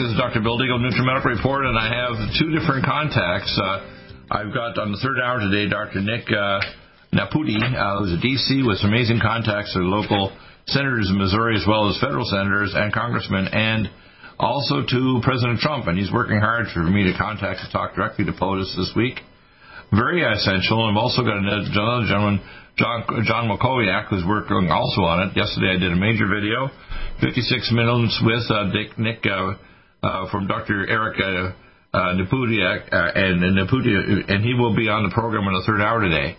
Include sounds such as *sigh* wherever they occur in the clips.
This is Dr. Bill Deagle, NutriMedical Report, and I have two different contacts. Uh, I've got on the third hour today Dr. Nick uh, Naputi, uh, who's a DC with some amazing contacts to local senators in Missouri as well as federal senators and congressmen, and also to President Trump. And he's working hard for me to contact to talk directly to POTUS this week. Very essential. I've also got another gentleman, John, John Makowiak, who's working also on it. Yesterday I did a major video, 56 minutes with uh, Dick, Nick uh, uh, from Dr. Eric uh, uh, and, and Napudia, and he will be on the program in the third hour today.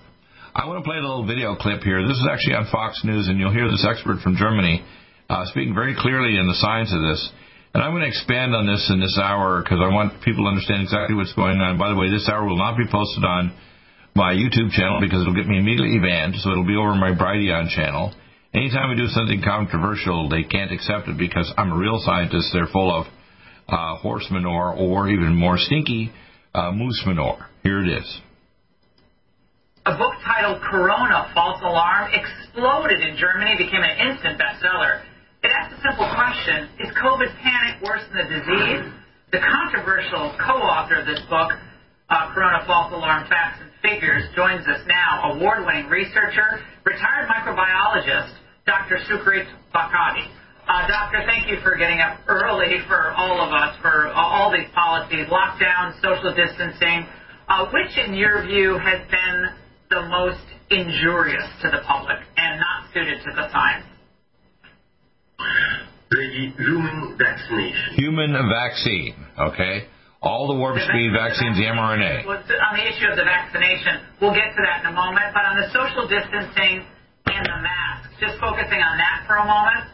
I want to play a little video clip here. This is actually on Fox News, and you'll hear this expert from Germany uh, speaking very clearly in the science of this. And I'm going to expand on this in this hour because I want people to understand exactly what's going on. By the way, this hour will not be posted on my YouTube channel because it'll get me immediately banned, so it'll be over my Brighteon channel. Anytime we do something controversial, they can't accept it because I'm a real scientist. They're full of uh, horse manure or even more stinky uh, moose manure. Here it is. A book titled Corona False Alarm exploded in Germany, became an instant bestseller. It asks a simple question Is COVID panic worse than the disease? The controversial co author of this book, uh, Corona False Alarm Facts and Figures, joins us now, award winning researcher, retired microbiologist, Dr. Sucharit Bhakdi. Uh, doctor, thank you for getting up early for all of us, for all these policies, lockdown, social distancing. Uh, which, in your view, has been the most injurious to the public and not suited to the science? The human vaccination. Human vaccine, okay? All the warp the speed vaccines, the mRNA. On the issue of the vaccination, we'll get to that in a moment, but on the social distancing and the masks, just focusing on that for a moment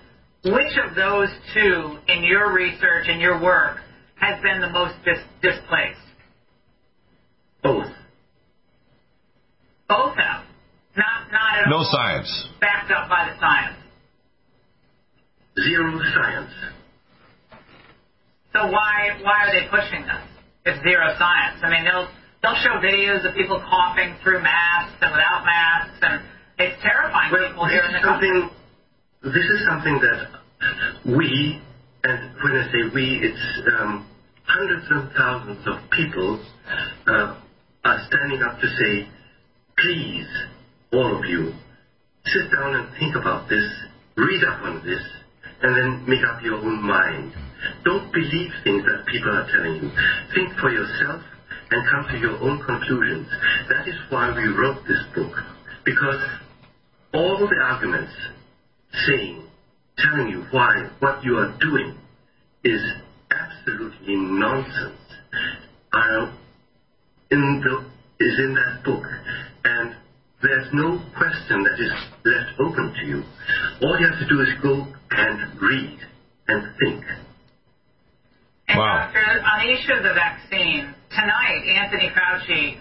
which of those two, in your research and your work, has been the most dis- displaced? Both. Both have. Not, not at no all. No science. Backed up by the science. Zero science. So why why are they pushing this? It's zero science. I mean, they'll they'll show videos of people coughing through masks and without masks, and it's terrifying well, people here in the country this is something that we, and when I say we, it's um, hundreds of thousands of people uh, are standing up to say, please, all of you, sit down and think about this, read up on this, and then make up your own mind. Don't believe things that people are telling you. Think for yourself and come to your own conclusions. That is why we wrote this book. Because all the arguments saying, telling you why what you are doing is absolutely nonsense are in the, is in that book. And there's no question that is left open to you. All you have to do is go and read and think. And wow. Doctor, on the issue of the vaccine, tonight Anthony Fauci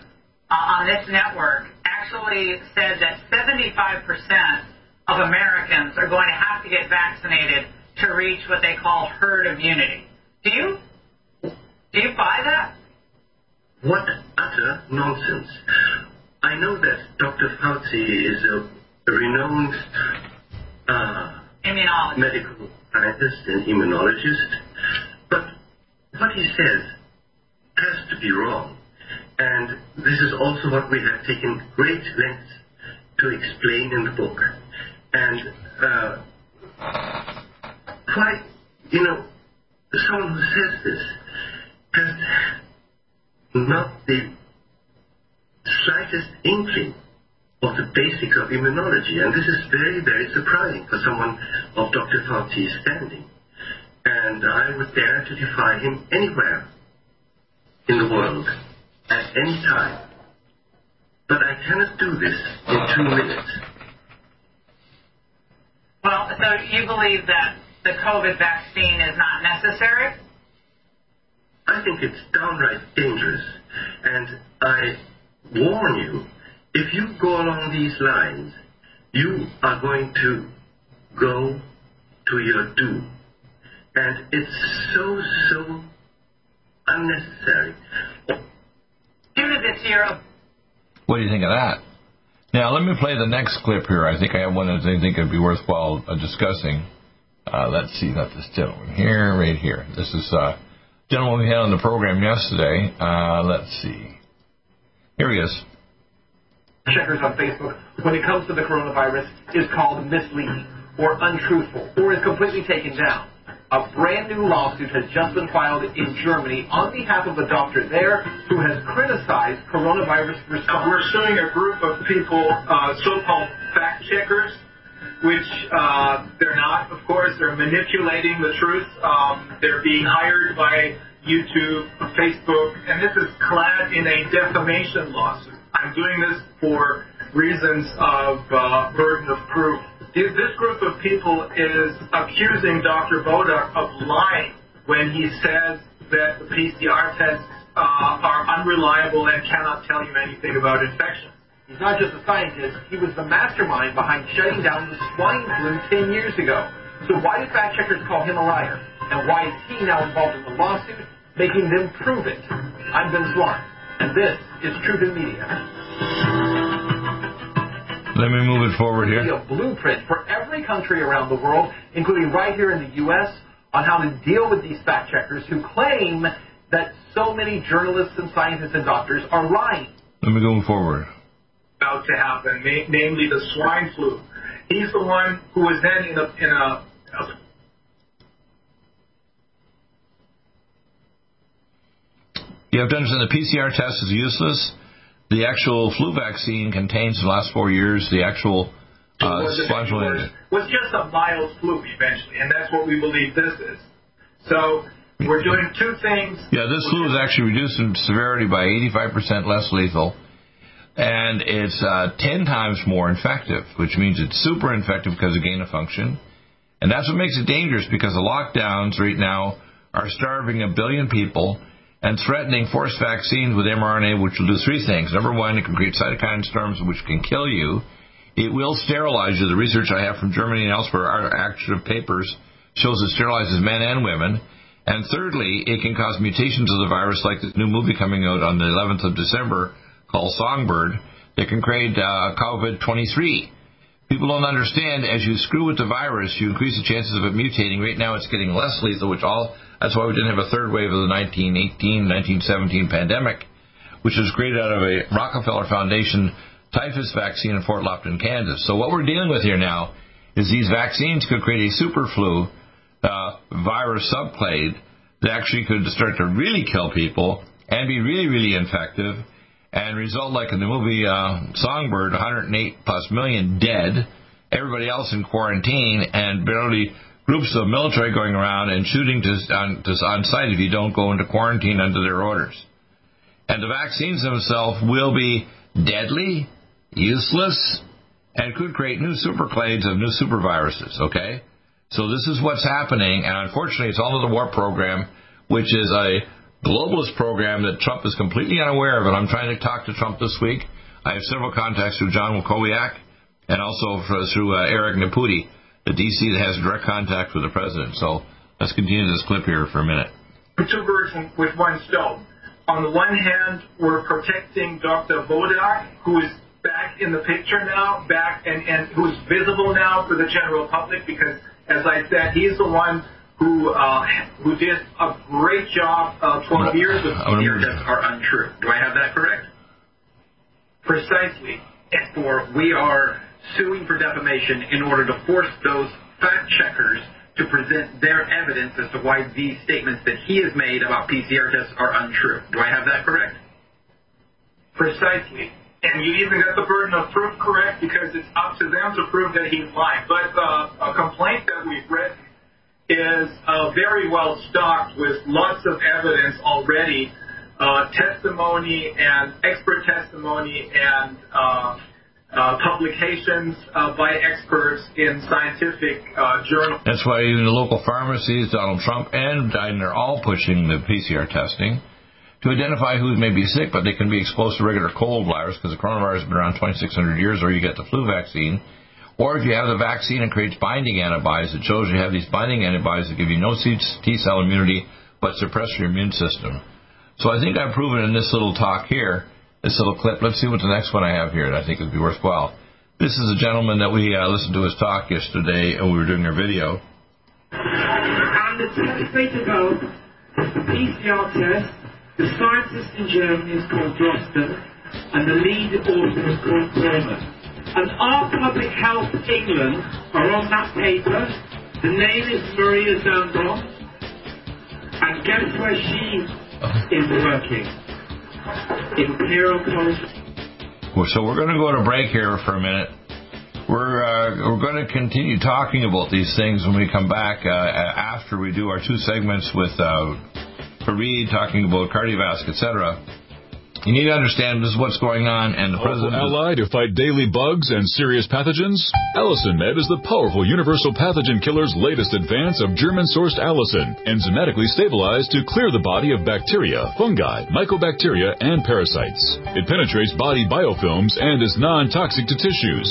uh, on this network actually said that 75 percent of Americans are going to have to get vaccinated to reach what they call herd immunity. Do you do you buy that? What utter nonsense! I know that Dr. Fauci is a renowned uh, immunologist, medical scientist, and immunologist, but what he says has to be wrong. And this is also what we have taken great lengths to explain in the book. And uh, quite, you know, someone who says this has not the slightest inkling of the basics of immunology. And this is very, very surprising for someone of Dr. Fauci's standing. And I would dare to defy him anywhere in the world at any time. But I cannot do this in two minutes. Well, so you believe that the COVID vaccine is not necessary? I think it's downright dangerous. And I warn you, if you go along these lines, you are going to go to your doom. And it's so, so unnecessary. Due to this year What do you think of that? Now, let me play the next clip here. I think I have one that I think would be worthwhile uh, discussing. Uh, let's see, not this gentleman here, right here. This is uh, gentleman we had on the program yesterday. Uh, let's see. Here he is. checkers on Facebook when it comes to the coronavirus is called misleading or untruthful or is completely taken down. A brand new lawsuit has just been filed in Germany on behalf of a doctor there who has criticized coronavirus response. We're suing a group of people, uh, so-called fact checkers, which uh, they're not, of course. They're manipulating the truth. Um, they're being hired by YouTube, Facebook, and this is clad in a defamation lawsuit. I'm doing this for reasons of uh, burden of proof. This group of people is accusing Dr. Wodarg of lying when he says that the PCR tests uh, are unreliable and cannot tell you anything about infection. He's not just a scientist, he was the mastermind behind shutting down the swine flu 10 years ago. So why do fact checkers call him a liar? And why is he now involved in the lawsuit, making them prove it? I'm Ben Swann, and this is Truth in Media. Let me move it forward Be here. a blueprint for every country around the world, including right here in the U.S., on how to deal with these fact checkers who claim that so many journalists and scientists and doctors are lying. Let me go forward. about to happen, namely the swine flu. He's the one who was then in a, in a, a You have to understand the PCR test is useless. The actual flu vaccine contains, in the last four years, the actual uh, was, was, was just a mild flu eventually, and that's what we believe this is. So we're doing two things. Yeah, this flu is actually reduced in severity by 85% less lethal, and it's uh, 10 times more infective, which means it's super infective because of gain of function. And that's what makes it dangerous because the lockdowns right now are starving a billion people and threatening forced vaccines with mRNA, which will do three things. Number one, it can create cytokine storms which can kill you. It will sterilize you. The research I have from Germany and elsewhere, our active papers, shows it sterilizes men and women. And thirdly, it can cause mutations of the virus, like this new movie coming out on the 11th of December called Songbird, that can create uh, COVID 23. People don't understand as you screw with the virus, you increase the chances of it mutating. Right now, it's getting less lethal, which all that's why we didn't have a third wave of the 1918, 1917 pandemic, which was created out of a Rockefeller Foundation typhus vaccine in Fort Lupton, Kansas. So what we're dealing with here now is these vaccines could create a super flu uh, virus subclade that actually could start to really kill people and be really, really infective and result like in the movie uh, Songbird, 108 plus million dead, everybody else in quarantine, and barely groups of military going around and shooting to, on, to, on site if you don't go into quarantine under their orders. And the vaccines themselves will be deadly, useless, and could create new superclades of new superviruses, okay? So this is what's happening, and unfortunately it's all in the war program, which is a globalist program that Trump is completely unaware of, and I'm trying to talk to Trump this week. I have several contacts through John Wakowiak and also through uh, Eric Naputi, the DC that has direct contact with the president. So let's continue this clip here for a minute. two birds with one stone. On the one hand, we're protecting Dr. Wodarg, who is back in the picture now, back and, and who's visible now for the general public because, as I said, he's the one who uh, who did a great job uh, 12 years gonna years that are untrue. Do I have that correct? Precisely. For we are suing for defamation in order to force those fact checkers to present their evidence as to why these statements that he has made about PCR tests are untrue. Do I have that correct? Precisely. And you even got the burden of proof correct because it's up to them to prove that he's lying. But uh, a complaint that we've written is uh, very well stocked with lots of evidence already, uh, testimony and expert testimony and uh, publications uh, by experts in scientific uh, journals. That's why even the local pharmacies, Donald Trump and Biden are all pushing the PCR testing to identify who may be sick, but they can be exposed to regular cold virus because the coronavirus has been around 2,600 years, or you get the flu vaccine. Or if you have the vaccine and creates binding antibodies, it shows you have these binding antibodies that give you no T cell immunity but suppress your immune system. So I think I've proven in this little talk here, this little clip. Let's see what the next one I have here that I think it would be worthwhile. This is a gentleman that we uh, listened to his talk yesterday, and we were doing our video. And the way to go, PCR test. The scientist in Germany is called Drosten, and the lead author is called Corman. And our Public Health England are on that paper. The name is Maria Zambon. And guess where she is working. So we're going to go to break here for a minute. We're uh, we're going to continue talking about these things when we come back uh, after we do our two segments with uh, Fareed talking about cardiovascular, etc. You need to understand this is what's going on, and the president. ally to fight daily bugs and serious pathogens. Allicin Med is the powerful universal pathogen killer's latest advance of German-sourced allicin, enzymatically stabilized to clear the body of bacteria, fungi, mycobacteria, and parasites. It penetrates body biofilms and is non-toxic to tissues.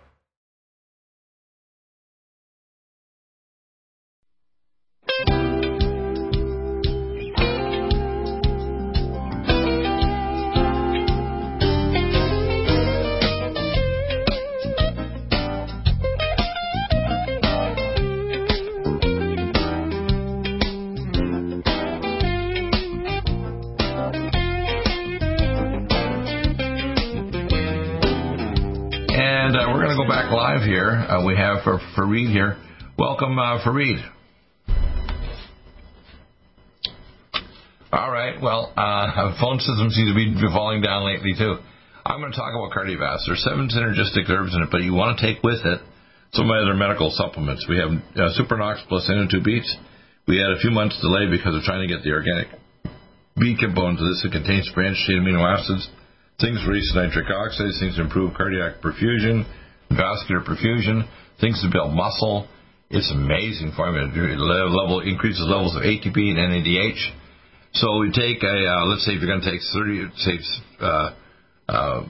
go back live here. Uh, we have for Fareed here. Welcome, uh, Fareed. All right. Well, uh, *laughs* phone systems seem to be falling down lately too. I'm going to talk about cardiovascular. Seven synergistic herbs in it, but you want to take with it some of other medical supplements. We have uh, Supernox plus NO2 beats. We had a few months delay because of trying to get the organic B components of this. It contains branched chain amino acids, things release nitric oxide, things to improve cardiac perfusion, vascular perfusion, things to build muscle. It's amazing formula. Level increases levels of ATP and NADH. So we take a uh, let's say if you're going to take 30, say uh, uh,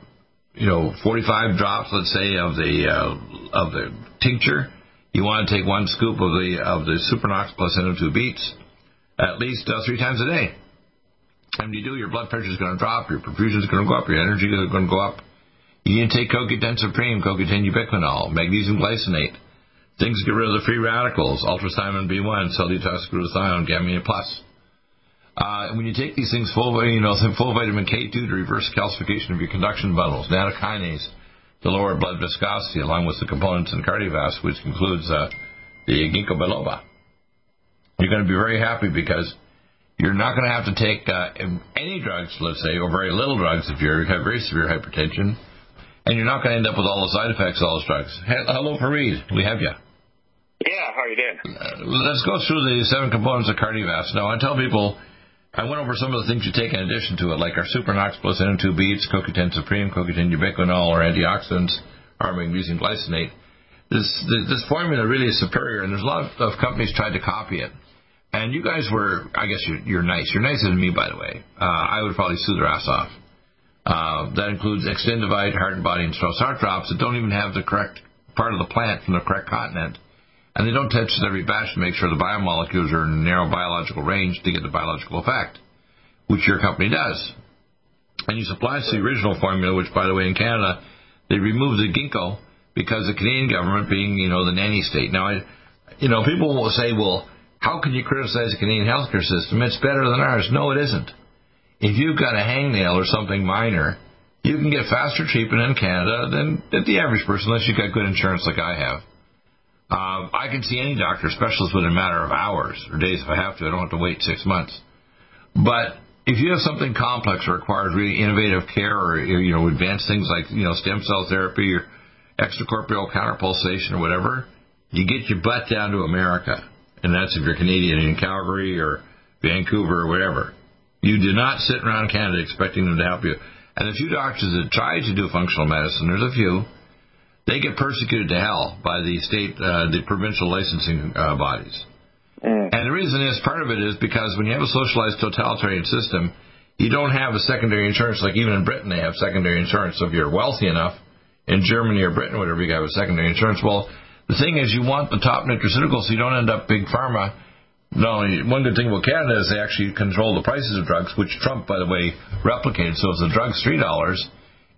you know 45 drops, let's say of the uh, of the tincture. You want to take one scoop of the of the Supernox plus NO2 beats at least uh, three times a day. When you do, your blood pressure is going to drop, your perfusion is going to go up, your energy is going to go up. You can take CoQ10 Supreme, CoQ10 ubiquinol, magnesium glycinate. Things get rid of the free radicals, ultrathymine B1, cell detox glutathione, gamma plus. Uh, when you take these things full, you know, full vitamin K2 to reverse calcification of your conduction bundles, nattokinase to lower blood viscosity, along with the components in cardiovascular, which includes uh, the ginkgo biloba. You're going to be very happy because you're not going to have to take uh, any drugs, let's say, or very little drugs if you have very severe hypertension, and you're not going to end up with all the side effects of all those drugs. Hello, Fareed. We have you. Yeah, how are you doing? Uh, let's go through the seven components of cardiovascular. Now, I tell people, I went over some of the things you take in addition to it, like our Supernox plus NO2 beats, CoQ10 Supreme, CoQ10 ubiquinol, or antioxidants, or magnesium glycinate. This, this formula really is superior, and there's a lot of companies tried to copy it. And you guys were, I guess you're, you're nice. You're nicer than me, by the way. Uh, I would probably sue their ass off. Uh, that includes Extendivite, Heart and Body, and Strauss Heart Drops that don't even have the correct part of the plant from the correct continent. And they don't test every batch to make sure the biomolecules are in a narrow biological range to get the biological effect, which your company does. And you supply us the original formula, which, by the way, in Canada, they removed the ginkgo because the Canadian government being, you know, the nanny state. Now, I, you know, people will say, well, how can you criticize the Canadian healthcare system? It's better than ours. No, it isn't. If you've got a hangnail or something minor, you can get faster treatment in Canada than, the average person, unless you've got good insurance like I have. Uh, I can see any doctor specialist within a matter of hours or days if I have to. I don't have to wait six months. But if you have something complex that requires really innovative care or you know advanced things like you know stem cell therapy or extracorporeal counterpulsation or whatever, you get your butt down to America and that's if you're Canadian in Calgary or Vancouver or whatever. You do not sit around Canada expecting them to help you. And the few doctors that try to do functional medicine, there's a few, they get persecuted to hell by the state, uh, the provincial licensing uh, bodies. Mm. And the reason is part of it is because when you have a socialized totalitarian system, you don't have a secondary insurance like even in Britain they have secondary insurance. So if you're wealthy enough in Germany or Britain, whatever, you have a secondary insurance. Well, the thing is, you want the top nutraceuticals so you don't end up big pharma. No, one good thing about Canada is they actually control the prices of drugs, which Trump, by the way, replicated. So if the drug's three dollars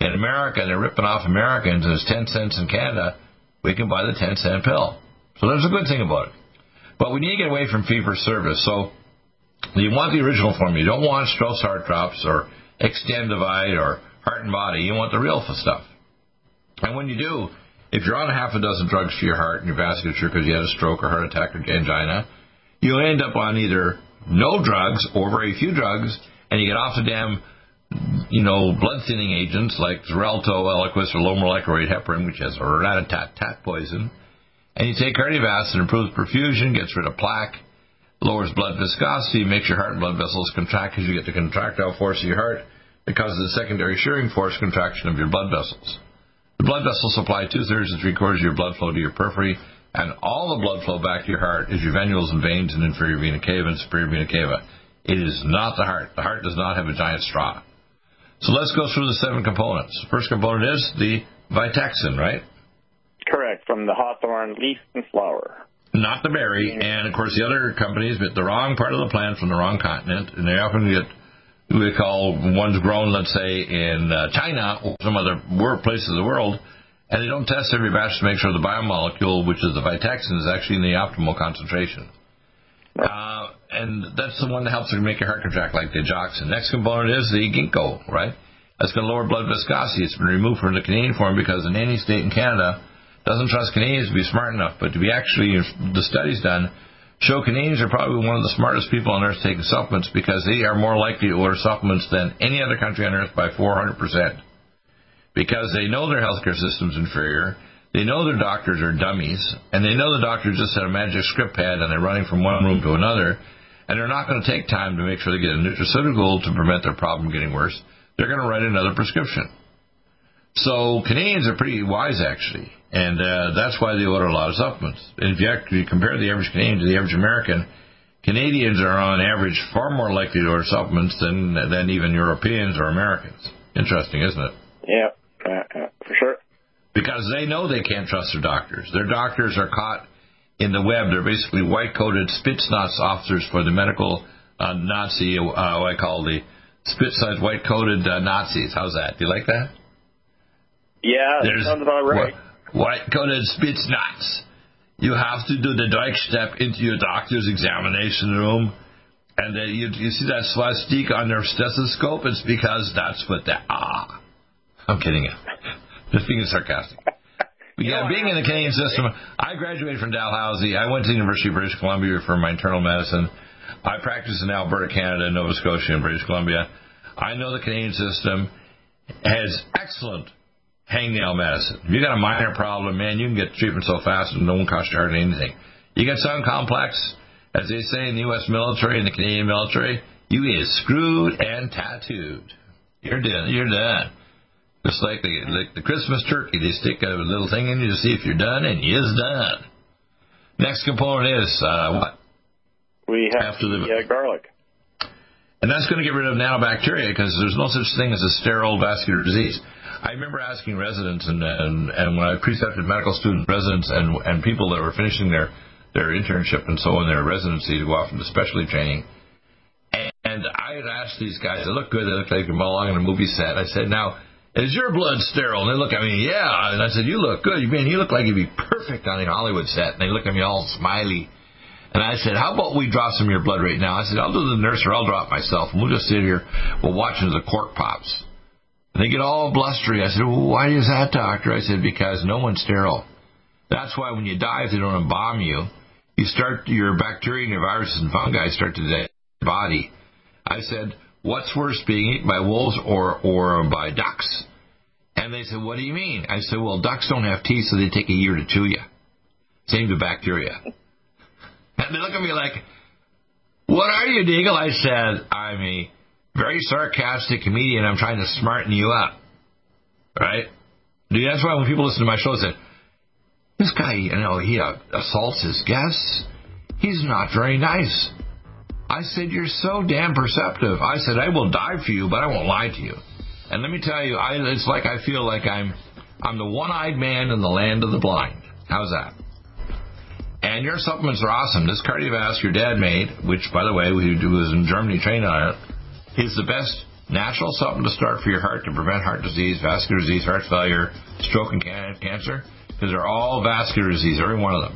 in America and they're ripping off Americans and it's ten cents in Canada, we can buy the ten cent pill. So there's a good thing about it. But we need to get away from fee for service. So you want the original form. You don't want Strauss heart drops or Extendivite or heart and body. You want the real stuff. And when you do, if you're on a half a dozen drugs for your heart and your vasculature because you had a stroke or heart attack or angina, you'll end up on either no drugs or very few drugs, and you get off the damn, you know, blood thinning agents like Xarelto, Eliquis, or low molecular weight heparin, which has a rat-a-tat-tat poison. And you take cardiovascular, improves perfusion, gets rid of plaque, lowers blood viscosity, makes your heart and blood vessels contract because you get the contractile force of your heart because of the secondary shearing force contraction of your blood vessels. The blood vessels supply two thirds to three quarters of your blood flow to your periphery, and all the blood flow back to your heart is your venules and veins and inferior vena cava and superior vena cava. It is not the heart. The heart does not have a giant straw. So let's go through the seven components. The first component is the vitexin, right? Correct, from the hawthorn leaf and flower. Not the berry, mm-hmm. and of course the other companies get the wrong part of the plant from the wrong continent, and they often get we call ones grown, let's say, in uh, China or some other places of the world, and they don't test every batch to make sure the biomolecule, which is the vitexin, is actually in the optimal concentration. Uh, and that's the one that helps to make your heart contract like the digoxin. Next component is the ginkgo, right? That's going to lower blood viscosity. It's been removed from the Canadian form because the nanny state in Canada doesn't trust Canadians to be smart enough, but to be actually the studies done show Canadians are probably one of the smartest people on earth taking supplements because they are more likely to order supplements than any other country on earth by 400%. Because they know their healthcare system's inferior, They know their doctors are dummies, and they know the doctors just had a magic script pad and they're running from one room to another, and they're not going to take time to make sure they get a nutraceutical to prevent their problem getting worse. They're going to write another prescription. So Canadians are pretty wise, actually, and uh, that's why they order a lot of supplements. If you actually compare the average Canadian to the average American, Canadians are on average far more likely to order supplements than than even Europeans or Americans. Interesting, isn't it? Yeah, uh, for sure. Because they know they can't trust their doctors. Their doctors are caught in the web. They're basically white-coated Spetsnaz officers for the medical uh, Nazi, uh, what I call the Spetsnaz white-coated uh, Nazis. How's that? Do you like that? Yeah, that There's sounds about right. White-coated Spetsnaz. You have to do the Deutsch step into your doctor's examination room. And uh, you, you see that swastika on their stethoscope? It's because that's what they are. I'm kidding you. Just being sarcastic. But yeah, being in the Canadian system, I graduated from Dalhousie. I went to the University of British Columbia for my internal medicine. I practice in Alberta, Canada, Nova Scotia, and British Columbia. I know the Canadian system has excellent hangnail medicine. If you got a minor problem, man, you can get treatment so fast and no one costs you hardly anything. You get something complex, as they say in the U.S. military and the Canadian military, you is screwed and tattooed. You're done. You're done. Just like the, like the Christmas turkey, they stick a little thing in you to see if you're done, and you is done. Next component is uh, what? We have After the- uh, garlic. And that's going to get rid of nanobacteria because there's no such thing as a sterile vascular disease. I remember asking residents and and, and when I precepted medical student residents and and people that were finishing their their internship and so on their residency to go off into specialty training. And I had asked these guys, they look good, they look like they belong in a movie set. I said, now, is your blood sterile? And they look at me, yeah. And I said, you look good. You mean you look like you'd be perfect on a Hollywood set. And they look at me all smiley. And I said, how about we draw some of your blood right now? I said, I'll do the nurse or I'll draw it myself. And we'll just sit here, we'll watch as the cork pops. They get all blustery. I said, well, why is that, doctor? I said, because no one's sterile. That's why when you die, if they don't embalm you, you start, your bacteria and your viruses and fungi start to die your body. I said, what's worse, being eaten by wolves or, or by ducks? And they said, what do you mean? I said, well, ducks don't have teeth, so they take a year to chew you. Same to bacteria. And they look at me like, what are you, Deagle? I said, I'm a very sarcastic comedian. I'm trying to smarten you up. Right? Dude, That's why when people listen to my show, they say, this guy, you know, he uh, assaults his guests. He's not very nice. I said, you're so damn perceptive. I said, I will die for you, but I won't lie to you. And let me tell you, I, it's like I feel like I'm, I'm the one-eyed man in the land of the blind. How's that? And your supplements are awesome. This cardiovascular dad made, which, by the way, we was in Germany trained on it, is the best natural supplement to start for your heart to prevent heart disease, vascular disease, heart failure, stroke, and cancer. Because they're all vascular disease, every one of them.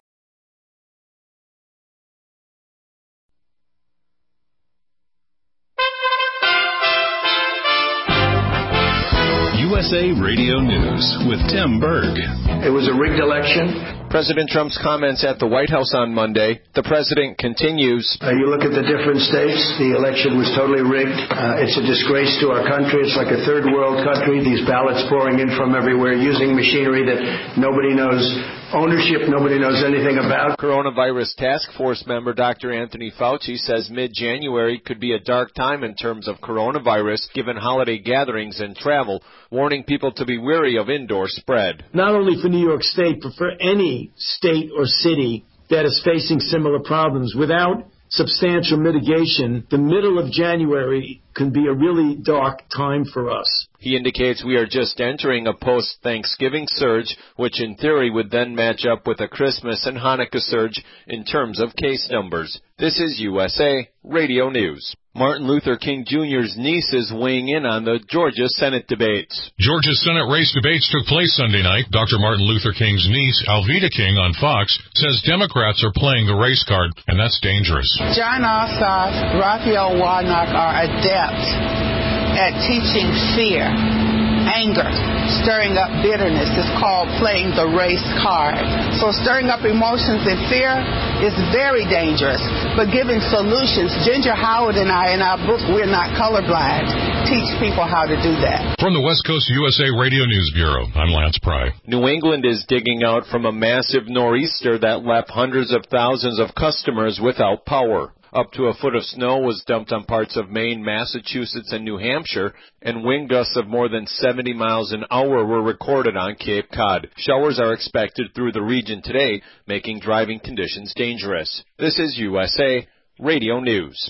USA Radio News with Tim Berg. It was a rigged election. President Trump's comments at the White House on Monday. The president continues. Uh, you look at the different states, the election was totally rigged. Uh, it's a disgrace to our country. It's like a third world country. These ballots pouring in from everywhere using machinery that nobody knows ownership, nobody knows anything about. Coronavirus Task Force member Dr. Anthony Fauci says mid January could be a dark time in terms of coronavirus given holiday gatherings and travel, warning people to be wary of indoor spread. Not only for New York State, but for any state or city that is facing similar problems. Without substantial mitigation, the middle of January can be a really dark time for us. He indicates we are just entering a post Thanksgiving surge, which in theory would then match up with a Christmas and Hanukkah surge in terms of case numbers. This is USA Radio News. Martin Luther King Jr.'s niece is weighing in on the Georgia Senate debates. Georgia Senate race debates took place Sunday night. Dr. Martin Luther King's niece, Alveda King, on Fox, says Democrats are playing the race card, and that's dangerous. Jon Ossoff, Raphael Warnock are adept at teaching fear anger, stirring up bitterness is called playing the race card. So stirring up emotions and fear is very dangerous. But giving solutions, Ginger Howard and I in our book, We're Not Colorblind, teach people how to do that. From the West Coast USA Radio News Bureau, I'm Lance Pry. New England is digging out from a massive nor'easter that left hundreds of thousands of customers without power. Up to a foot of snow was dumped on parts of Maine, Massachusetts, and New Hampshire, and wind gusts of more than 70 miles an hour were recorded on Cape Cod. Showers are expected through the region today, making driving conditions dangerous. This is USA Radio News.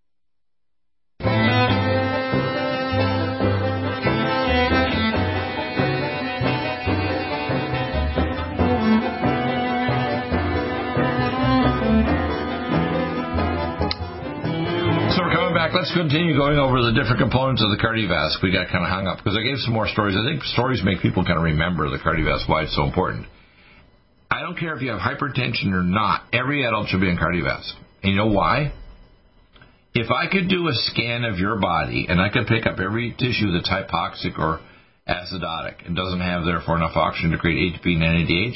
let's continue going over the different components of the cardiovascular. We got kind of hung up because I gave some more stories. I think stories make people kind of remember the cardiovascular, why it's so important. I don't care if you have hypertension or not, every adult should be in cardiovascular. And you know why? If I could do a scan of your body and I could pick up every tissue that's hypoxic or acidotic and doesn't have, therefore, enough oxygen to create ATP and NADH,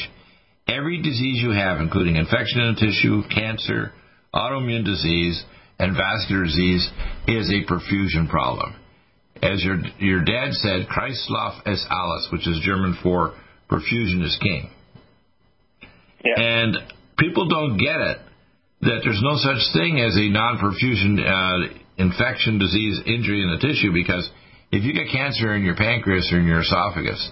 every disease you have, including infection in the tissue, cancer, autoimmune disease, and vascular disease is a perfusion problem. As your your dad said, Kreislauf ist alles, which is German for perfusion is king. Yeah. And people don't get it that there's no such thing as a non-perfusion uh, infection, disease, injury in the tissue because if you get cancer in your pancreas or in your esophagus,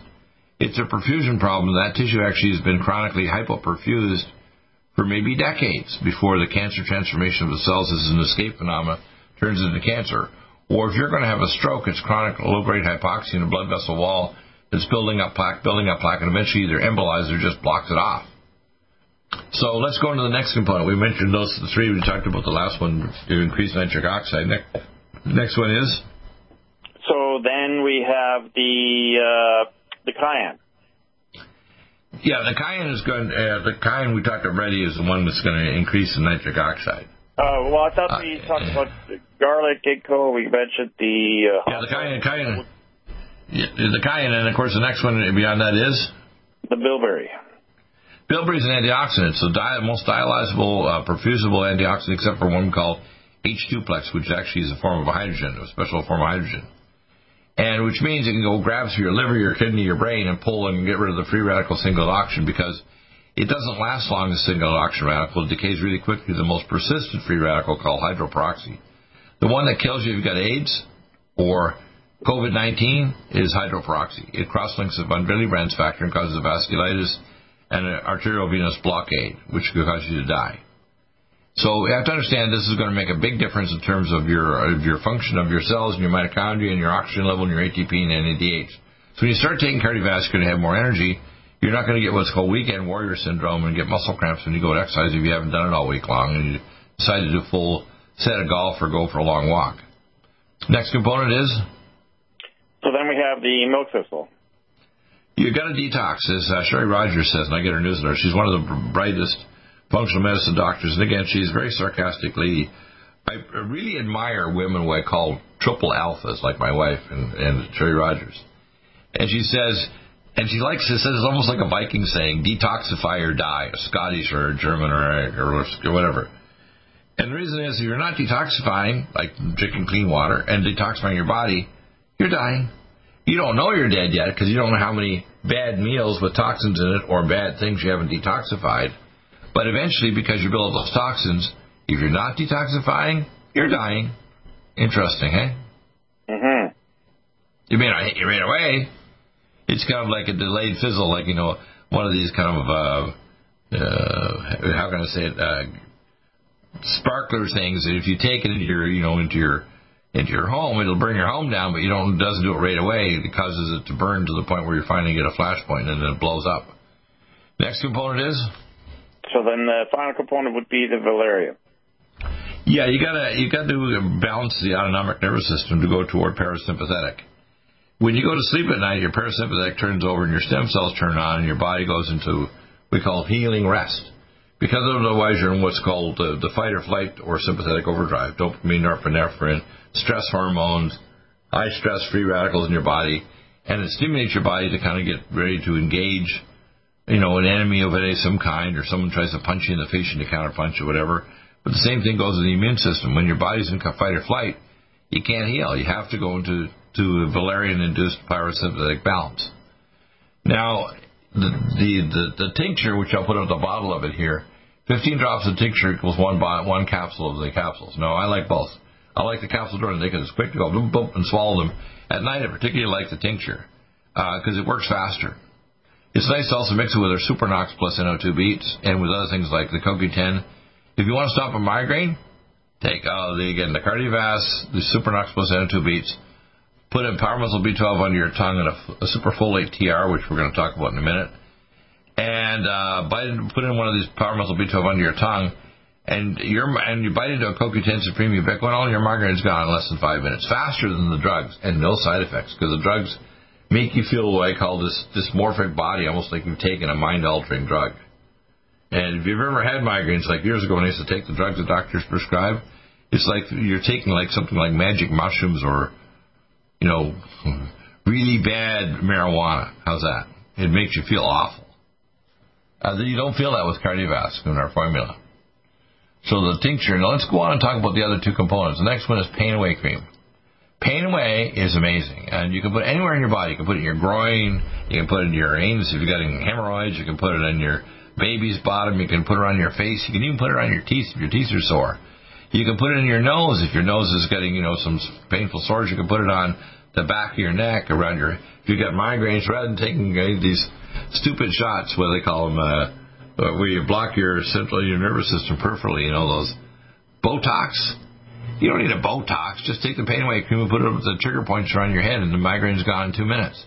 it's a perfusion problem. That tissue actually has been chronically hypoperfused for maybe decades before the cancer transformation of the cells as an escape phenomenon turns into cancer. Or if you're going to have a stroke, it's chronic low-grade hypoxia in a blood vessel wall that's building up plaque, building up plaque, and eventually either embolizes or just blocks it off. So let's go into the next component. We mentioned those three. We talked about the last one to increase nitric oxide. Next, next one is. So then we have the uh, the cayenne. Yeah, the cayenne is going. Uh, the cayenne we talked about already is the one that's going to increase the nitric oxide. Oh well, I thought we talked about garlic, ginkgo. We mentioned the uh, yeah, the cayenne, cayenne. Yeah, the cayenne, and of course the next one beyond that is the bilberry. Bilberry is an antioxidant, so di- most dialyzable, uh, perfusible antioxidant, except for one called H2plex, which actually is a form of hydrogen, a special form of hydrogen and which means it can go grab through your liver, your kidney, your brain, and pull and get rid of the free radical single oxygen because it doesn't last long. The single oxygen radical it decays really quickly. The most persistent free radical called hydroperoxy, the one that kills you if you've got AIDS or COVID-19 is hydroperoxy. It cross-links the von Willebrand's factor and causes vasculitis and an arteriovenous blockade, which could cause you to die. So you have to understand this is going to make a big difference in terms of your of your function of your cells and your mitochondria and your oxygen level and your ATP and NADH. So when you start taking cardiovascular to have more energy, You're not going to get what's called weekend warrior syndrome and get muscle cramps when you go to exercise if you haven't done it all week long and you decide to do a full set of golf or go for a long walk. Next component is? So then we have the milk thistle. You've got to detox, as uh, Sherry Rogers says, and I get her newsletter. She's one of the brightest functional medicine doctors, and again, she's a very sarcastic lady. I really admire women who I call triple alphas, like my wife and, and Sherry Rogers. And she says, and she likes it says it's almost like a Viking saying, detoxify or die, a Scottish or a German or, a, or whatever. And the reason is if you're not detoxifying, like drinking clean water and detoxifying your body, you're dying. You don't know you're dead yet because you don't know how many bad meals with toxins in it or bad things you haven't detoxified. But eventually, because you build up those toxins, if you're not detoxifying, you're dying. Interesting, eh? Mm-hmm. You may not hit you right away. It's kind of like a delayed fizzle, like, you know, one of these kind of, uh, uh, how can I say it, uh, sparkler things that if you take it into your, you know, into your into your home, it'll burn your home down, but you don't doesn't do it right away. It causes it to burn to the point where you finally get a flashpoint and then it blows up. Next component is. So then the final component would be the valerian. Yeah, you gotta you got to balance the autonomic nervous system to go toward parasympathetic. When you go to sleep at night, your parasympathetic turns over and your stem cells turn on, and your body goes into we call healing rest. Because otherwise you're in what's called uh, the fight or flight or sympathetic overdrive, dopamine, norepinephrine, stress hormones, high stress free radicals in your body, and it stimulates your body to kind of get ready to engage, you know, an enemy of any some kind, or someone tries to punch you in the face and you counterpunch or whatever. But the same thing goes with the immune system. When your body's in fight or flight, you can't heal. You have to go into to Valerian-induced parasympathetic balance. Now, the, the, the, the tincture, which I'll put up the bottle of it here, 15 drops of tincture equals one, one capsule of the capsules. No, I like both. I like the capsule during the day because it's quick to go boom, boom, and swallow them. At night, I particularly like the tincture because uh, it works faster. It's nice to also mix it with our Supernox plus NO2 beats and with other things like the CoQ10. If you want to stop a migraine, take oh, the, again the Cardiovasc, the Supernox plus NO2 beats. Put in Power Muscle B12 under your tongue and a, a Superfolate TR, which we're going to talk about in a minute and uh, bite put in one of these power muscle B12 under your tongue, and you're and you bite into a CoQ10 Supreme ubiquinol, your migraine's gone in less than five minutes, faster than the drugs, and no side effects because the drugs make you feel what I call this dysmorphic body, almost like you've taken a mind-altering drug. And if you've ever had migraines, like years ago when I used to take the drugs the doctors prescribe, it's like you're taking like something like magic mushrooms or, you know, really bad marijuana. How's that? It makes you feel awful. Uh, you don't feel that with cardiovascular in our formula. So the tincture. Now let's go on and talk about the other two components. The next one is Pain Away cream. Pain Away is amazing, and you can put it anywhere in your body. You can put it in your groin. You can put it in your anus if you've got any hemorrhoids. You can put it in your baby's bottom. You can put it on your face. You can even put it on your teeth if your teeth are sore. You can put it in your nose if your nose is getting, you know, some painful sores. You can put it on the back of your neck, around your. If you've got migraines, rather than taking these stupid shots, what they call them, uh, uh, where you block your central your nervous system peripherally. You know those Botox. You don't need a Botox. Just take the pain away cream and put it up the trigger points around your head, and the migraine's gone in two minutes.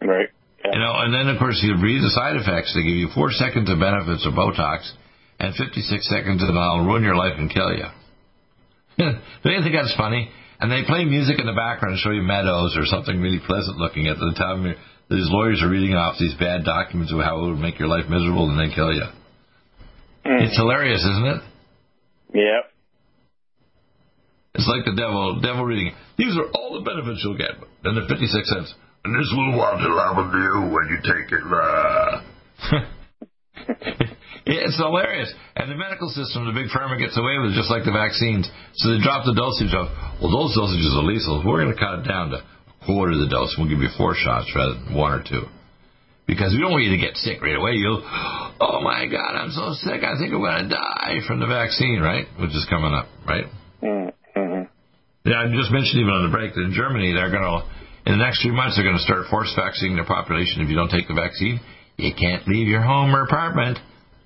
Right. Yeah. You know, and then of course you read the side effects. They give you four seconds of benefits of Botox, and 56 seconds of I'll ruin your life and kill you. *laughs* You think that's funny? And they play music in the background and show you meadows or something really pleasant looking at the time these lawyers are reading off these bad documents of how it would make your life miserable and then kill you. Mm. It's hilarious, isn't it? Yep. It's like the devil, devil reading. These are all the benefits you'll get. Then the 56 cents. And this will what will happen to you when you take it. *laughs* it's hilarious. And the medical system, the big pharma gets away with it, just like the vaccines. So they drop the dosage of, well, those dosages are lethal. We're going to cut it down to a quarter of the dose. We'll give you four shots rather than one or two. Because we don't want you to get sick right away. You'll, oh my God, I'm so sick. I think I'm going to die from the vaccine, right? Which is coming up, right? Mm-hmm. Yeah, I just mentioned even on the break that in Germany, they're going to, in the next few months, they're going to start force vaccinating their population. If you don't take the vaccine, you can't leave your home or apartment.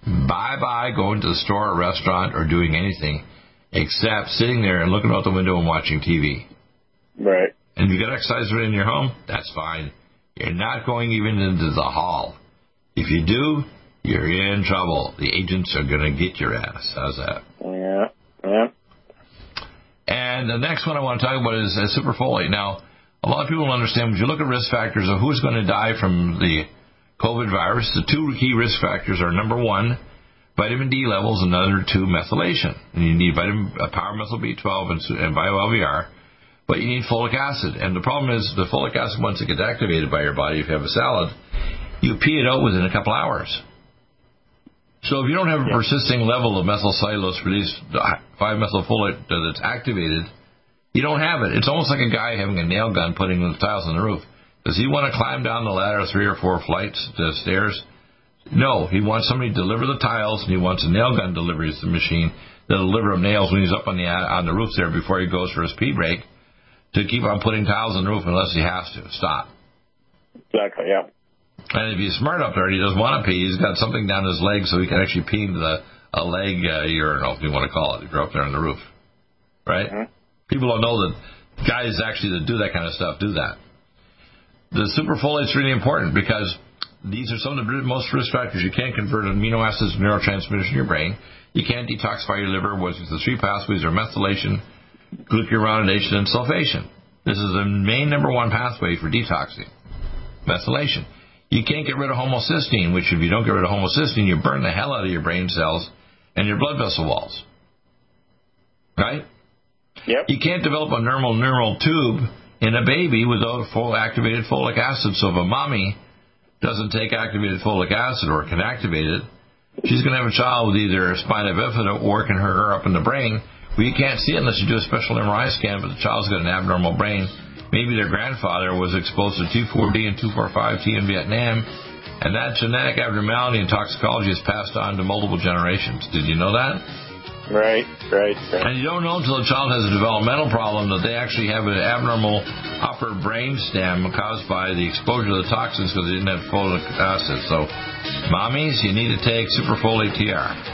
Bye bye going to the store or restaurant or doing anything except sitting there and looking out the window and watching TV. Right. And if you got exercise in your home, that's fine. You're not going even into the hall. If you do, you're in trouble. The agents are going to get your ass. How's that? Yeah, yeah. And the next one I want to talk about is uh, superfolate. Now, a lot of people don't understand when you look at risk factors of who's going to die from the COVID virus, the two key risk factors are number one, vitamin D levels, and number two, methylation. And you need vitamin uh, power methyl B12 and, and bio-LVR, but you need folic acid. And the problem is the folic acid, once it gets activated by your body, if you have a salad, you pee it out within a couple hours. So if you don't have a persisting level of methylcellulose release, 5-methylfolate that's activated, you don't have it. It's almost like a guy having a nail gun putting the tiles on the roof. Does he want to climb down the ladder three or four flights to stairs? No, he wants somebody to deliver the tiles, and he wants a nail gun delivery to the machine to deliver him nails when he's up on the on the roof there before he goes for his pee break to keep on putting tiles on the roof unless he has to. Stop. Exactly. Yeah. And if he's smart up there and he doesn't want to pee, he's got something down his leg so he can actually pee into the a leg uh, urinal, if you want to call it, if you're up there on the roof. Right? Mm-hmm. People don't know that guys actually that do that kind of stuff do that. The superfolate's really important because these are some of the most risk factors. You can't convert amino acids to neurotransmitters in your brain. You can't detoxify your liver. What the three pathways are methylation, glucuronidation, and sulfation. This is the main number one pathway for detoxing. Methylation. You can't get rid of homocysteine, which if you don't get rid of homocysteine, you burn the hell out of your brain cells and your blood vessel walls. Right? Yep. You can't develop a normal neural tube in a baby without full activated folic acid. So if a mommy doesn't take activated folic acid or can activate it, she's going to have a child with either a spina bifida or can hurt her up in the brain. Well, you can't see it unless you do a special MRI scan, but the child's got an abnormal brain. Maybe their grandfather was exposed to T4D and 245T in Vietnam, and that genetic abnormality in toxicology is passed on to multiple generations. Did you know that? Right, right, right. And you don't know until a child has a developmental problem that they actually have an abnormal upper brain stem caused by the exposure to the toxins because they didn't have folic acid. So, mommies, you need to take superfolate TR.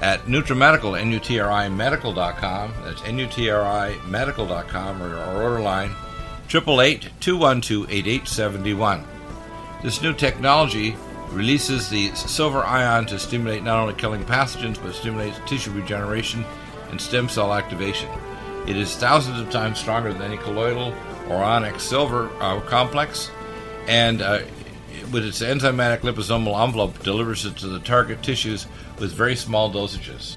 at NutriMedical, N-U-T-R-I Medical.com. That's N-U-T-R-I Medical.com, or our order line 888-212-8871. This new technology releases the silver ion to stimulate not only killing pathogens but stimulates tissue regeneration and stem cell activation. It is thousands of times stronger than any colloidal or ionic silver uh, complex, and uh, with its enzymatic liposomal envelope delivers it to the target tissues with very small dosages.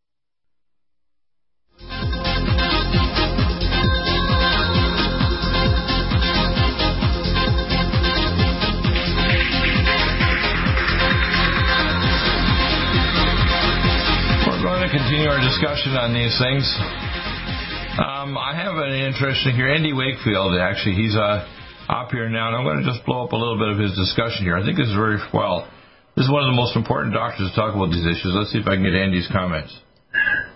continue our discussion on these things. Um, I have an interesting here. Andy Wakefield, actually, he's uh, up here now, and I'm going to just blow up a little bit of his discussion here. I think this is very well. This is one of the most important doctors to talk about these issues. Let's see if I can get Andy's comments.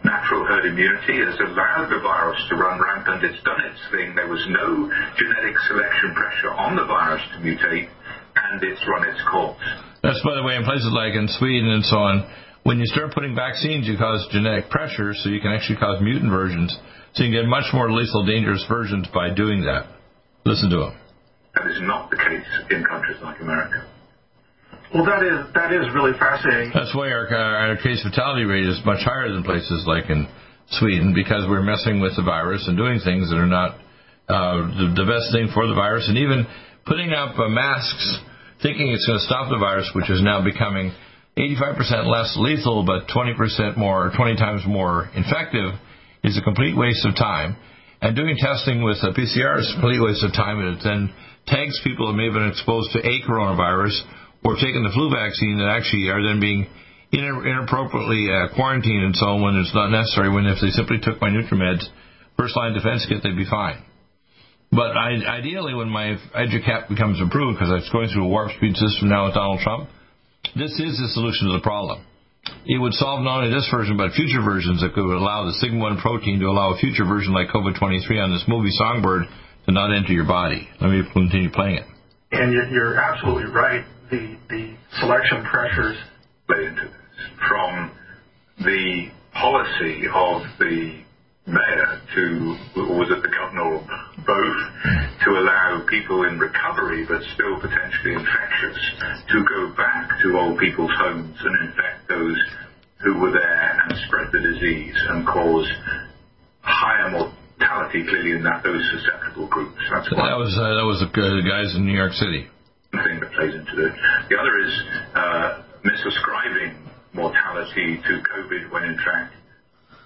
Natural herd immunity has allowed the virus to run rampant. It's done its thing. There was no genetic selection pressure on the virus to mutate, and it's run its course. That's, by the way, in places like in Sweden and so on, when you start putting vaccines, you cause genetic pressure, so you can actually cause mutant versions. So you can get much more lethal, dangerous versions by doing that. Listen to him. That is not the case in countries like America. Well, that is that is really fascinating. That's why our, our case fatality rate is much higher than places like in Sweden because we're messing with the virus and doing things that are not uh, the, the, best thing for the virus, and even putting up uh, masks, thinking it's going to stop the virus, which is now becoming 85% less lethal, but 20% more, 20 times more effective, is a complete waste of time. And doing testing with a PCR is a complete waste of time, and it then tags people that may have been exposed to a coronavirus or taken the flu vaccine that actually are then being inappropriately uh, quarantined and so on when it's not necessary. When if they simply took my NutriMeds, first line defense kit, they'd be fine. But I, ideally, when my EduCap becomes approved, because it's going through a warp speed system now with Donald Trump, this is the solution to the problem. It would solve not only this version, but future versions that could allow the sigma 1 protein to allow a future version like COVID 23 on this movie Songbird to not enter your body. Let me continue playing it. And you're absolutely right. The, the selection pressures. From the policy of the mayor to, or was it the governor, both, to allow people in recovery but still potentially infectious to go back to old people's homes and infect those who were there and spread the disease and cause higher mortality clearly in that those susceptible groups. That's that was uh, that was the guys in New York City. Thing that plays into it. The other is uh, misascribing mortality to COVID when in fact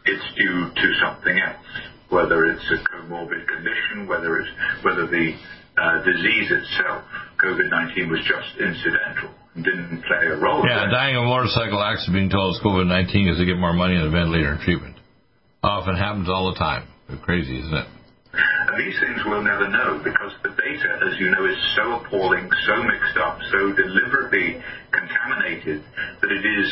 it's due to something else, whether it's a comorbid condition, whether it's whether the uh, disease itself, COVID-19, was just incidental and didn't play a role. Yeah, dying of motorcycle accident being told it's COVID-19 because they get more money on the ventilator and treatment. Often happens all the time. It's crazy, isn't it? And these things we'll never know because the data, as you know, is so appalling, so mixed up, so deliberately contaminated that it is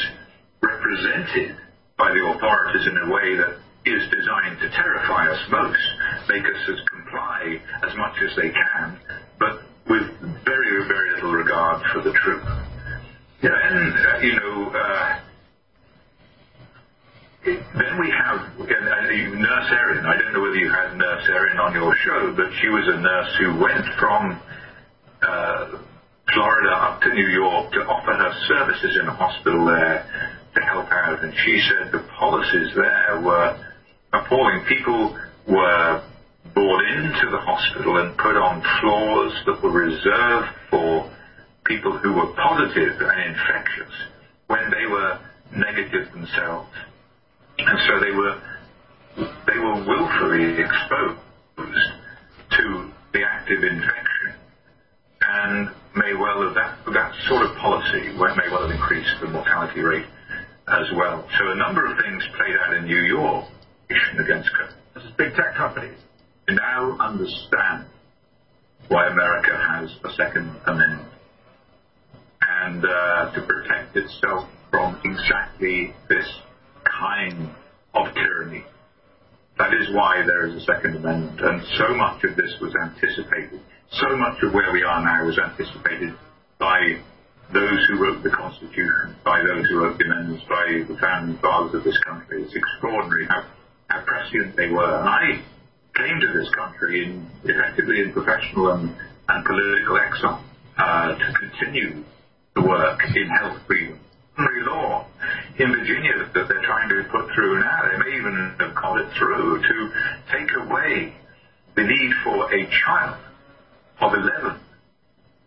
represented by the authorities in a way that is designed to terrify us most, make us as comply as much as they can, but with very, very little regard for the truth. Then, uh, you know, uh, then we have uh, Nurse Erin. I don't know whether you had Nurse Erin on your show, but she was a nurse who went from uh, Florida up to New York to offer her services in a hospital there help out. And she said the policies there were appalling. People were brought into the hospital and put on floors that were reserved for people who were positive and infectious when they were negative themselves. And so they were they were willfully exposed to the active infection. And may well have that that sort of policy may well have increased the mortality rate as well. So a number of things played out in New York against COVID. This is big tech companies. We now understand why America has a Second Amendment and uh, to protect itself from exactly this kind of tyranny. That is why there is a Second Amendment, and so much of this was anticipated. So much of where we are now was anticipated by those who wrote the Constitution, by those who wrote the amendments, by the founding fathers of this country. It's extraordinary how, how prescient they were. And I came to this country in, effectively in professional and, and political exile uh, to continue the work in health freedom. Free law in Virginia that they're trying to put through now, they may even have got it through to take away the need for a child of 11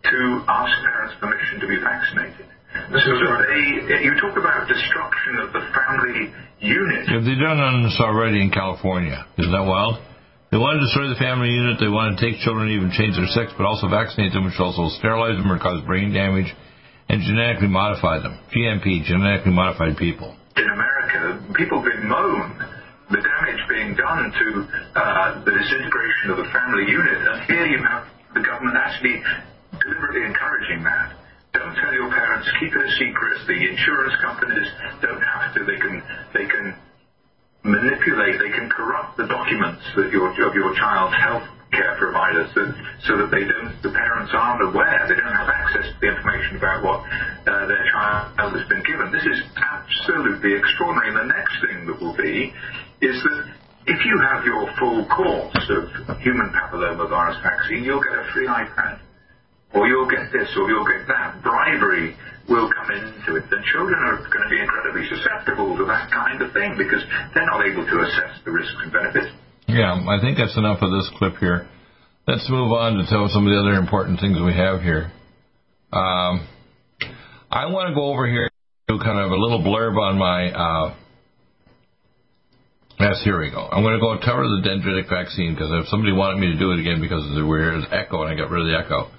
to ask parents permission to be vaccinated. So they, you talk about destruction of the family unit. Have they done this already in California? Isn't that wild? They want to destroy the family unit. They want to take children, and even change their sex, but also vaccinate them, which also sterilize them or cause brain damage, and genetically modify them. GMP, genetically modified people. In America, people bemoan the damage being done to uh, the disintegration of the family unit, and here you have the government actually deliberately encouraging that. Don't tell your parents. Keep it a secret. The insurance companies don't have to. They can. They can manipulate, they can corrupt the documents that your, of your child's health care provider so, so that they don't, the parents aren't aware, they don't have access to the information about what uh, their child has been given. This is absolutely extraordinary. And the next thing that will be is that if you have your full course of human papillomavirus vaccine, you'll get a free iPad or you'll get this, or you'll get that. Bribery will come into it. And children are going to be incredibly susceptible to that kind of thing because they're not able to assess the risks and benefits. Yeah, I think that's enough of this clip here. Let's move on to tell some of the other important things we have here. Um, I want to go over here do kind of a little blurb on my. Uh, yes, here we go. I'm going to go cover the dendritic vaccine because if somebody wanted me to do it again because of the weird echo and I got rid of the echo.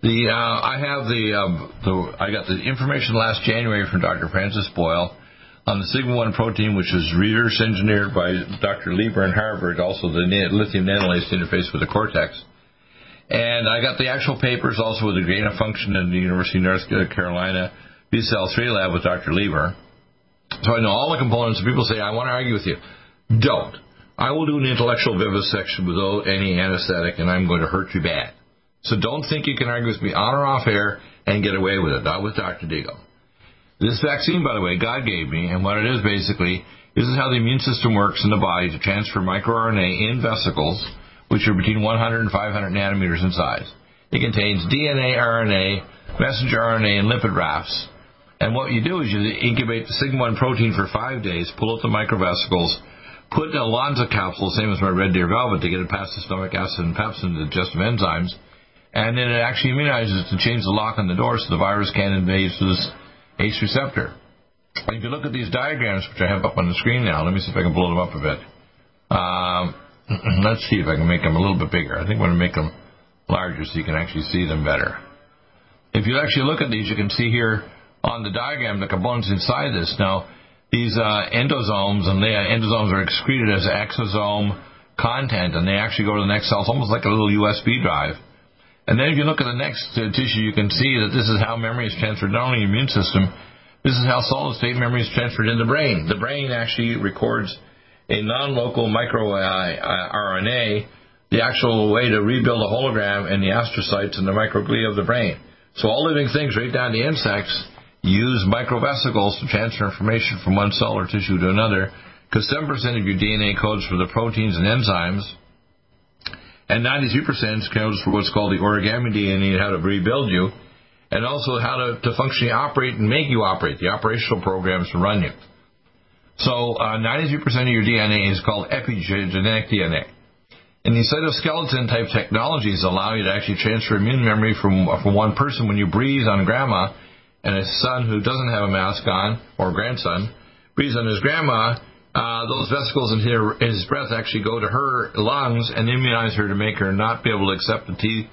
The uh, I have the, uh, the I got the information last January from Dr. Francis Boyle on the sigma one protein, which was reverse engineered by Dr. Lieber in Harvard, also the lithium nanolase interface with the cortex. And I got the actual papers also with the gain of function in the University of North Carolina BSL3 lab with Dr. Lieber. So I know all the components. People say, I want to argue with you. Don't. I will do an intellectual vivisection without any anesthetic, and I'm going to hurt you bad. So don't think you can argue with me on or off air and get away with it. Not with Dr. Deagle. This vaccine, by the way, God gave me, and what it is basically, this is how the immune system works in the body to transfer microRNA in vesicles, which are between 100 and 500 nanometers in size. It contains DNA, RNA, messenger RNA, and lipid rafts. And what you do is you incubate the sigma-1 protein for five days, pull out the microvesicles, put in a Lonza capsule, same as my Red Deer Velvet, to get it past the stomach acid and pepsin the digestive enzymes, and then it actually immunizes to change the lock on the door so the virus can't invade this ACE receptor. And if you look at these diagrams, which I have up on the screen now, let me see if I can blow them up a bit. Um, *clears throat* let's see if I can make them a little bit bigger. I think I'm going to make them larger so you can actually see them better. If you actually look at these, you can see here on the diagram the components inside this. Now, these uh, endosomes and the endosomes are excreted as exosome content, and they actually go to the next cell. It's almost like a little USB drive. And then if you look at the next uh, tissue, you can see that this is how memory is transferred, not only in the immune system, this is how solid state memory is transferred in the brain. The brain actually records a non-local microRNA, uh, the actual way to rebuild a hologram in the astrocytes and the microglia of the brain. So all living things, right down to insects, use microvesicles to transfer information from one cell or tissue to another, because 7% of your DNA codes for the proteins and enzymes, and 93% codes for what's called the origami DNA, how to rebuild you, and also how to, to functionally operate and make you operate, the operational programs to run you. So uh, 93% of your DNA is called epigenetic DNA. And these cytoskeleton type technologies allow you to actually transfer immune memory from from one person when you breathe on grandma and a son who doesn't have a mask on or grandson breathes on his grandma. Uh, those vesicles in his breath actually go to her lungs and immunize her to make her not be able to accept the T,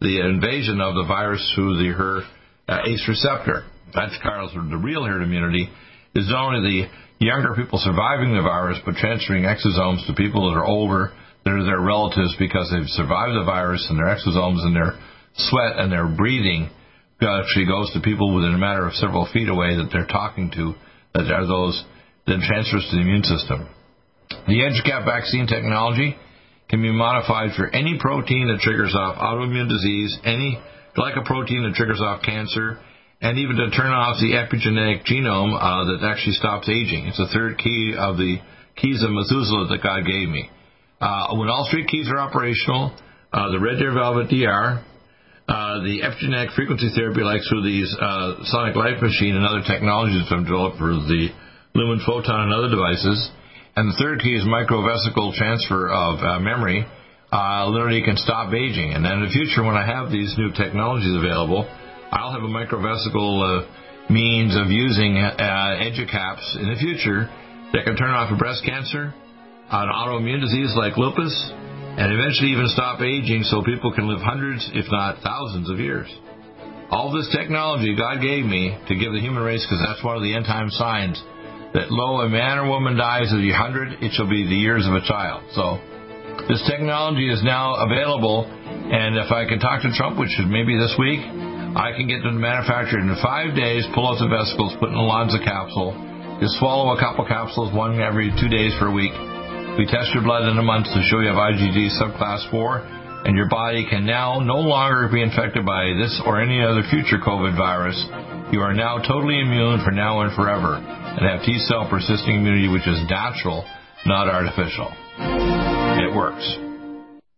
the invasion of the virus through the her uh, ACE receptor. That's Carl's the real herd immunity is not only the younger people surviving the virus, but transferring exosomes to people that are older, that are their relatives because they've survived the virus and their exosomes and their sweat and their breathing actually goes to people within a matter of several feet away that they're talking to, that are those then transfers to the immune system. The EduCap vaccine technology can be modified for any protein that triggers off autoimmune disease, any glycoprotein that triggers off cancer, and even to turn off the epigenetic genome uh, that actually stops aging. It's the third key of the keys of Methuselah that God gave me. Uh, when all three keys are operational, uh, the Red Deer Velvet DR, uh, the epigenetic frequency therapy, like through these uh, Sonic Life Machine and other technologies that have developed for the Lumen Photon and other devices, and the third key is microvesicle transfer of uh, memory. literally can stop aging. And then in the future, when I have these new technologies available, I'll have a microvesicle uh, means of using uh, EduCaps in the future that can turn off a breast cancer, an autoimmune disease like lupus, and eventually even stop aging so people can live hundreds, if not thousands, of years. All this technology God gave me to give the human race, because that's one of the end time signs, that lo, a man or woman dies at the hundred, it shall be the years of a child. So this technology is now available, and if I can talk to Trump, which is maybe this week, I can get them manufactured in five days, pull out the vesicles, put in a Lonza capsule. You swallow a couple capsules, one every two days for a week. We test your blood in a month to show you have IgG subclass 4, and your body can now no longer be infected by this or any other future COVID virus. You are now totally immune for now and forever, and have T cell persisting immunity, which is natural, not artificial. It works.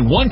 One